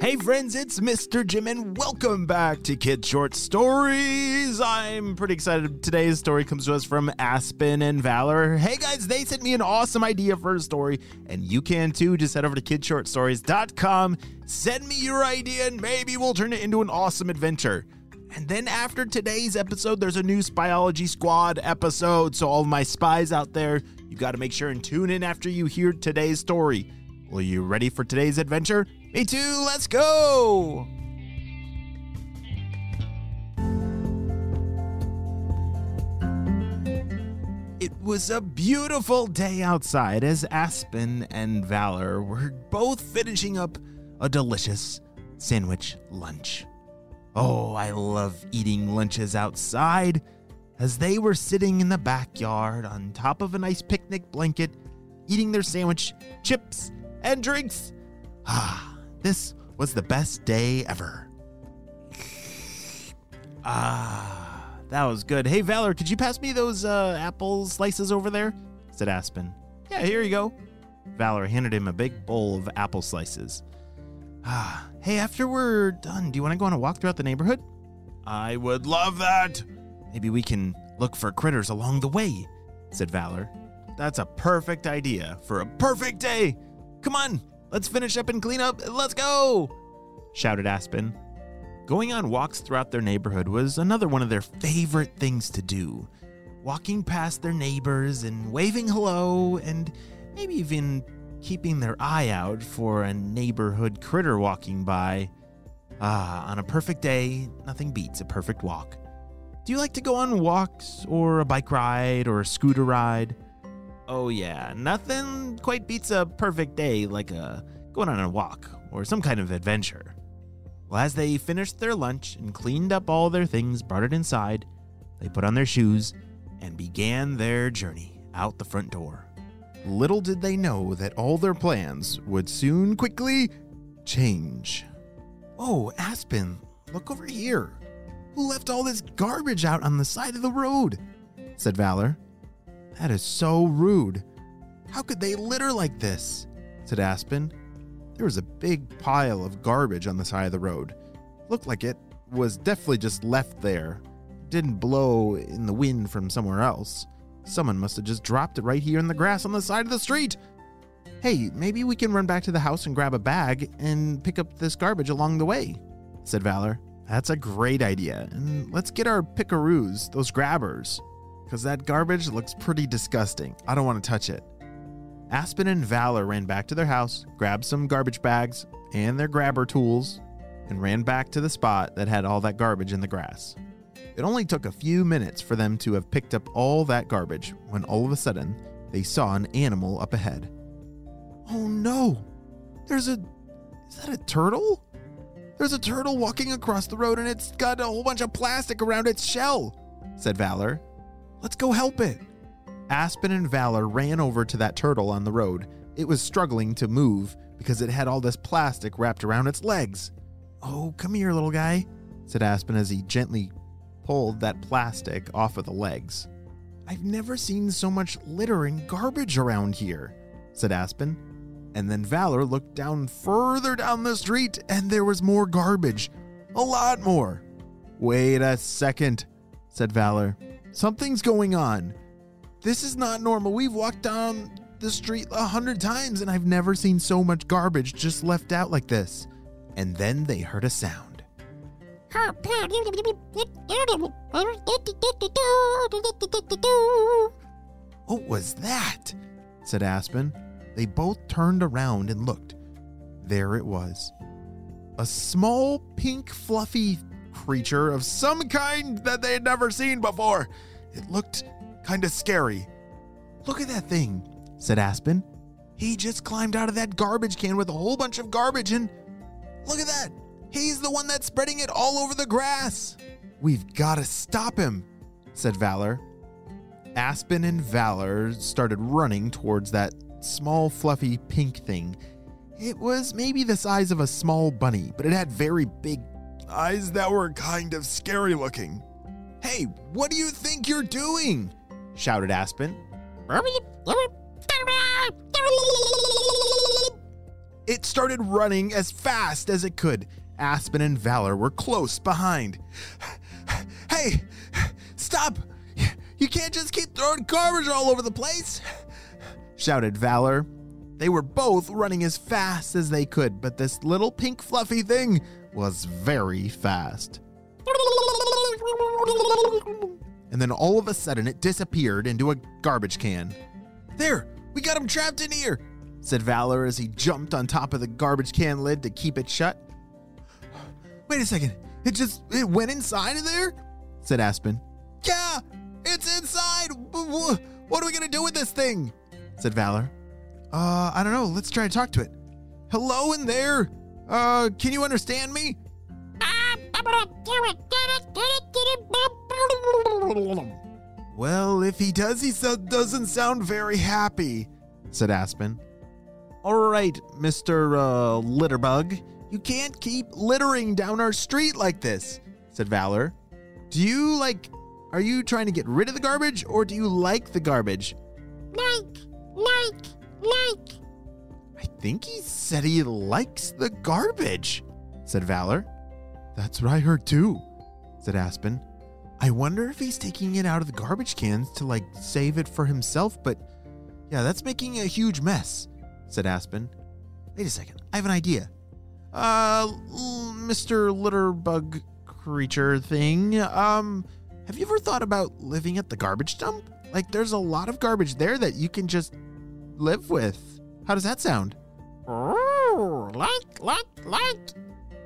Hey friends, it's Mr. Jim and welcome back to Kid Short Stories. I'm pretty excited. Today's story comes to us from Aspen and Valor. Hey guys, they sent me an awesome idea for a story and you can too. Just head over to kidshortstories.com, send me your idea and maybe we'll turn it into an awesome adventure. And then after today's episode, there's a new Spyology Squad episode. So all my spies out there, you got to make sure and tune in after you hear today's story. Well, you ready for today's adventure? Me too, let's go! It was a beautiful day outside as Aspen and Valor were both finishing up a delicious sandwich lunch. Oh, I love eating lunches outside. As they were sitting in the backyard on top of a nice picnic blanket, eating their sandwich, chips, and drinks. Ah, this was the best day ever. Ah, that was good. Hey, Valor, could you pass me those uh, apple slices over there? said Aspen. Yeah, here you go. Valor handed him a big bowl of apple slices. Ah, hey, after we're done, do you want to go on a walk throughout the neighborhood? I would love that. Maybe we can look for critters along the way, said Valor. That's a perfect idea for a perfect day. Come on, let's finish up and clean up. Let's go, shouted Aspen. Going on walks throughout their neighborhood was another one of their favorite things to do. Walking past their neighbors and waving hello, and maybe even keeping their eye out for a neighborhood critter walking by. Ah, on a perfect day, nothing beats a perfect walk. Do you like to go on walks, or a bike ride, or a scooter ride? Oh, yeah, nothing quite beats a perfect day like a going on a walk or some kind of adventure. Well, as they finished their lunch and cleaned up all their things, brought it inside, they put on their shoes and began their journey out the front door. Little did they know that all their plans would soon quickly change. Oh, Aspen, look over here. Who left all this garbage out on the side of the road? said Valor. That is so rude. How could they litter like this? said Aspen. There was a big pile of garbage on the side of the road. Looked like it was definitely just left there. Didn't blow in the wind from somewhere else. Someone must have just dropped it right here in the grass on the side of the street. Hey, maybe we can run back to the house and grab a bag and pick up this garbage along the way, said Valor. That's a great idea. And let's get our pickaroos, those grabbers, because that garbage looks pretty disgusting. I don't want to touch it. Aspen and Valor ran back to their house, grabbed some garbage bags and their grabber tools, and ran back to the spot that had all that garbage in the grass. It only took a few minutes for them to have picked up all that garbage when all of a sudden they saw an animal up ahead. Oh no! There's a. Is that a turtle? There's a turtle walking across the road and it's got a whole bunch of plastic around its shell, said Valor. Let's go help it. Aspen and Valor ran over to that turtle on the road. It was struggling to move because it had all this plastic wrapped around its legs. Oh, come here, little guy, said Aspen as he gently pulled that plastic off of the legs. I've never seen so much litter and garbage around here, said Aspen. And then Valor looked down further down the street and there was more garbage. A lot more. Wait a second, said Valor. Something's going on. This is not normal. We've walked down the street a hundred times and I've never seen so much garbage just left out like this. And then they heard a sound. What was that? said Aspen. They both turned around and looked. There it was. A small, pink, fluffy creature of some kind that they had never seen before. It looked kind of scary. Look at that thing, said Aspen. He just climbed out of that garbage can with a whole bunch of garbage and look at that. He's the one that's spreading it all over the grass. We've got to stop him, said Valor. Aspen and Valor started running towards that small, fluffy pink thing. It was maybe the size of a small bunny, but it had very big eyes that were kind of scary looking. Hey, what do you think you're doing? shouted Aspen. It started running as fast as it could. Aspen and Valor were close behind. Hey, stop! You can't just keep throwing garbage all over the place! shouted Valor. They were both running as fast as they could, but this little pink fluffy thing was very fast. And then all of a sudden it disappeared into a garbage can. There, we got him trapped in here, said Valor as he jumped on top of the garbage can lid to keep it shut. Wait a second, it just it went inside of there? said Aspen. Yeah, it's inside. What are we gonna do with this thing? said Valor. Uh, I don't know. Let's try to talk to it. Hello in there. Uh, can you understand me? Well, if he does, he so doesn't sound very happy, said Aspen. All right, Mr. Uh, Litterbug, you can't keep littering down our street like this, said Valor. Do you like, are you trying to get rid of the garbage or do you like the garbage? Like, like, like. I think he said he likes the garbage, said Valor. That's what I heard too, said Aspen. I wonder if he's taking it out of the garbage cans to like save it for himself, but yeah, that's making a huge mess, said Aspen. Wait a second, I have an idea. Uh, Mr. Litterbug creature thing, um, have you ever thought about living at the garbage dump? Like, there's a lot of garbage there that you can just live with. How does that sound? Like, like, like.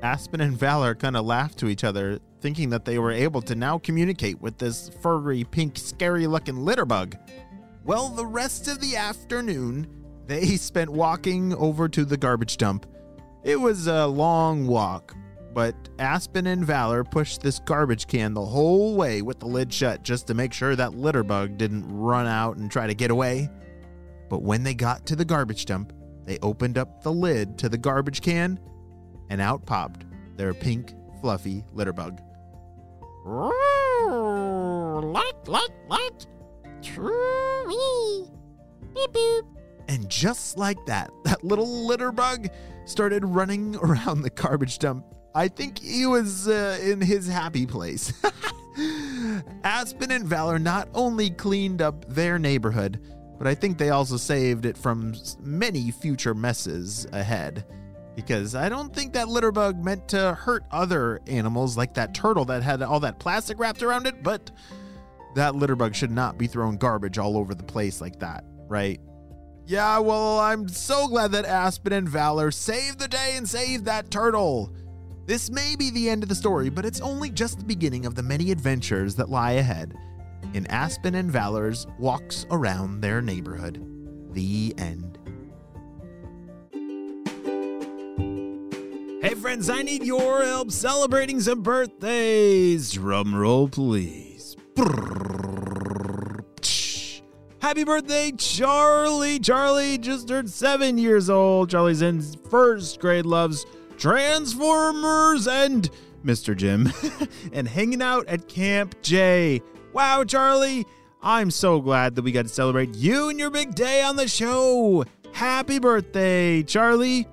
Aspen and Valor kind of laughed to each other, thinking that they were able to now communicate with this furry, pink, scary looking litter bug. Well, the rest of the afternoon, they spent walking over to the garbage dump. It was a long walk, but Aspen and Valor pushed this garbage can the whole way with the lid shut just to make sure that litter bug didn't run out and try to get away. But when they got to the garbage dump, they opened up the lid to the garbage can and out popped their pink, fluffy litterbug. Ooh, like, like, like. True. Beep, boop. And just like that, that little litterbug started running around the garbage dump. I think he was uh, in his happy place. Aspen and Valor not only cleaned up their neighborhood, but I think they also saved it from many future messes ahead because I don't think that litterbug meant to hurt other animals like that turtle that had all that plastic wrapped around it, but that litterbug should not be throwing garbage all over the place like that, right? Yeah, well, I'm so glad that Aspen and Valor saved the day and saved that turtle. This may be the end of the story, but it's only just the beginning of the many adventures that lie ahead in Aspen and Valor's walks around their neighborhood. The end. Hey friends, I need your help celebrating some birthdays. Drum roll, please. Happy birthday, Charlie! Charlie just turned seven years old. Charlie's in first grade, loves Transformers and Mr. Jim, and hanging out at Camp J. Wow, Charlie! I'm so glad that we got to celebrate you and your big day on the show. Happy birthday, Charlie!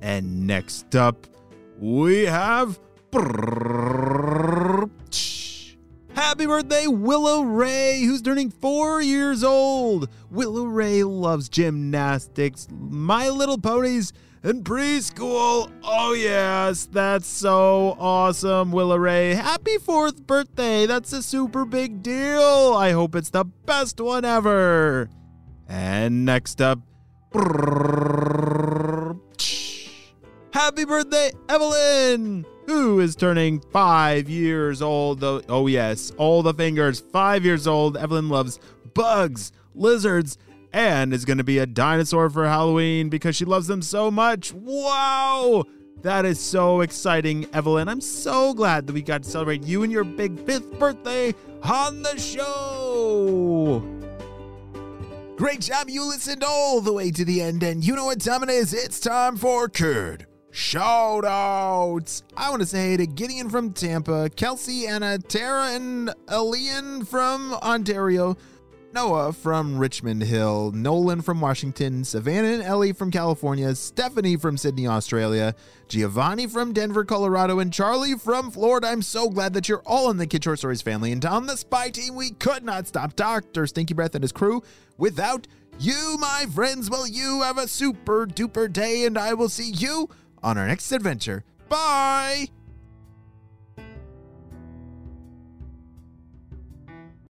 And next up, we have. Happy birthday, Willow Ray, who's turning four years old. Willow Ray loves gymnastics, My Little Ponies, and preschool. Oh, yes, that's so awesome, Willow Ray. Happy fourth birthday. That's a super big deal. I hope it's the best one ever. And next up. Happy birthday, Evelyn, who is turning five years old. Oh, yes, all the fingers, five years old. Evelyn loves bugs, lizards, and is going to be a dinosaur for Halloween because she loves them so much. Wow! That is so exciting, Evelyn. I'm so glad that we got to celebrate you and your big fifth birthday on the show. Great job. You listened all the way to the end, and you know what time it is. It's time for Kid Shout outs! I want to say to Gideon from Tampa, Kelsey, Anna, Tara, and Elian from Ontario, Noah from Richmond Hill, Nolan from Washington, Savannah and Ellie from California, Stephanie from Sydney, Australia, Giovanni from Denver, Colorado, and Charlie from Florida. I'm so glad that you're all in the Kid Short Stories family. And on the spy team, we could not stop Dr. Stinky Breath and his crew without you, my friends. Well, you have a super duper day, and I will see you on our next adventure. Bye!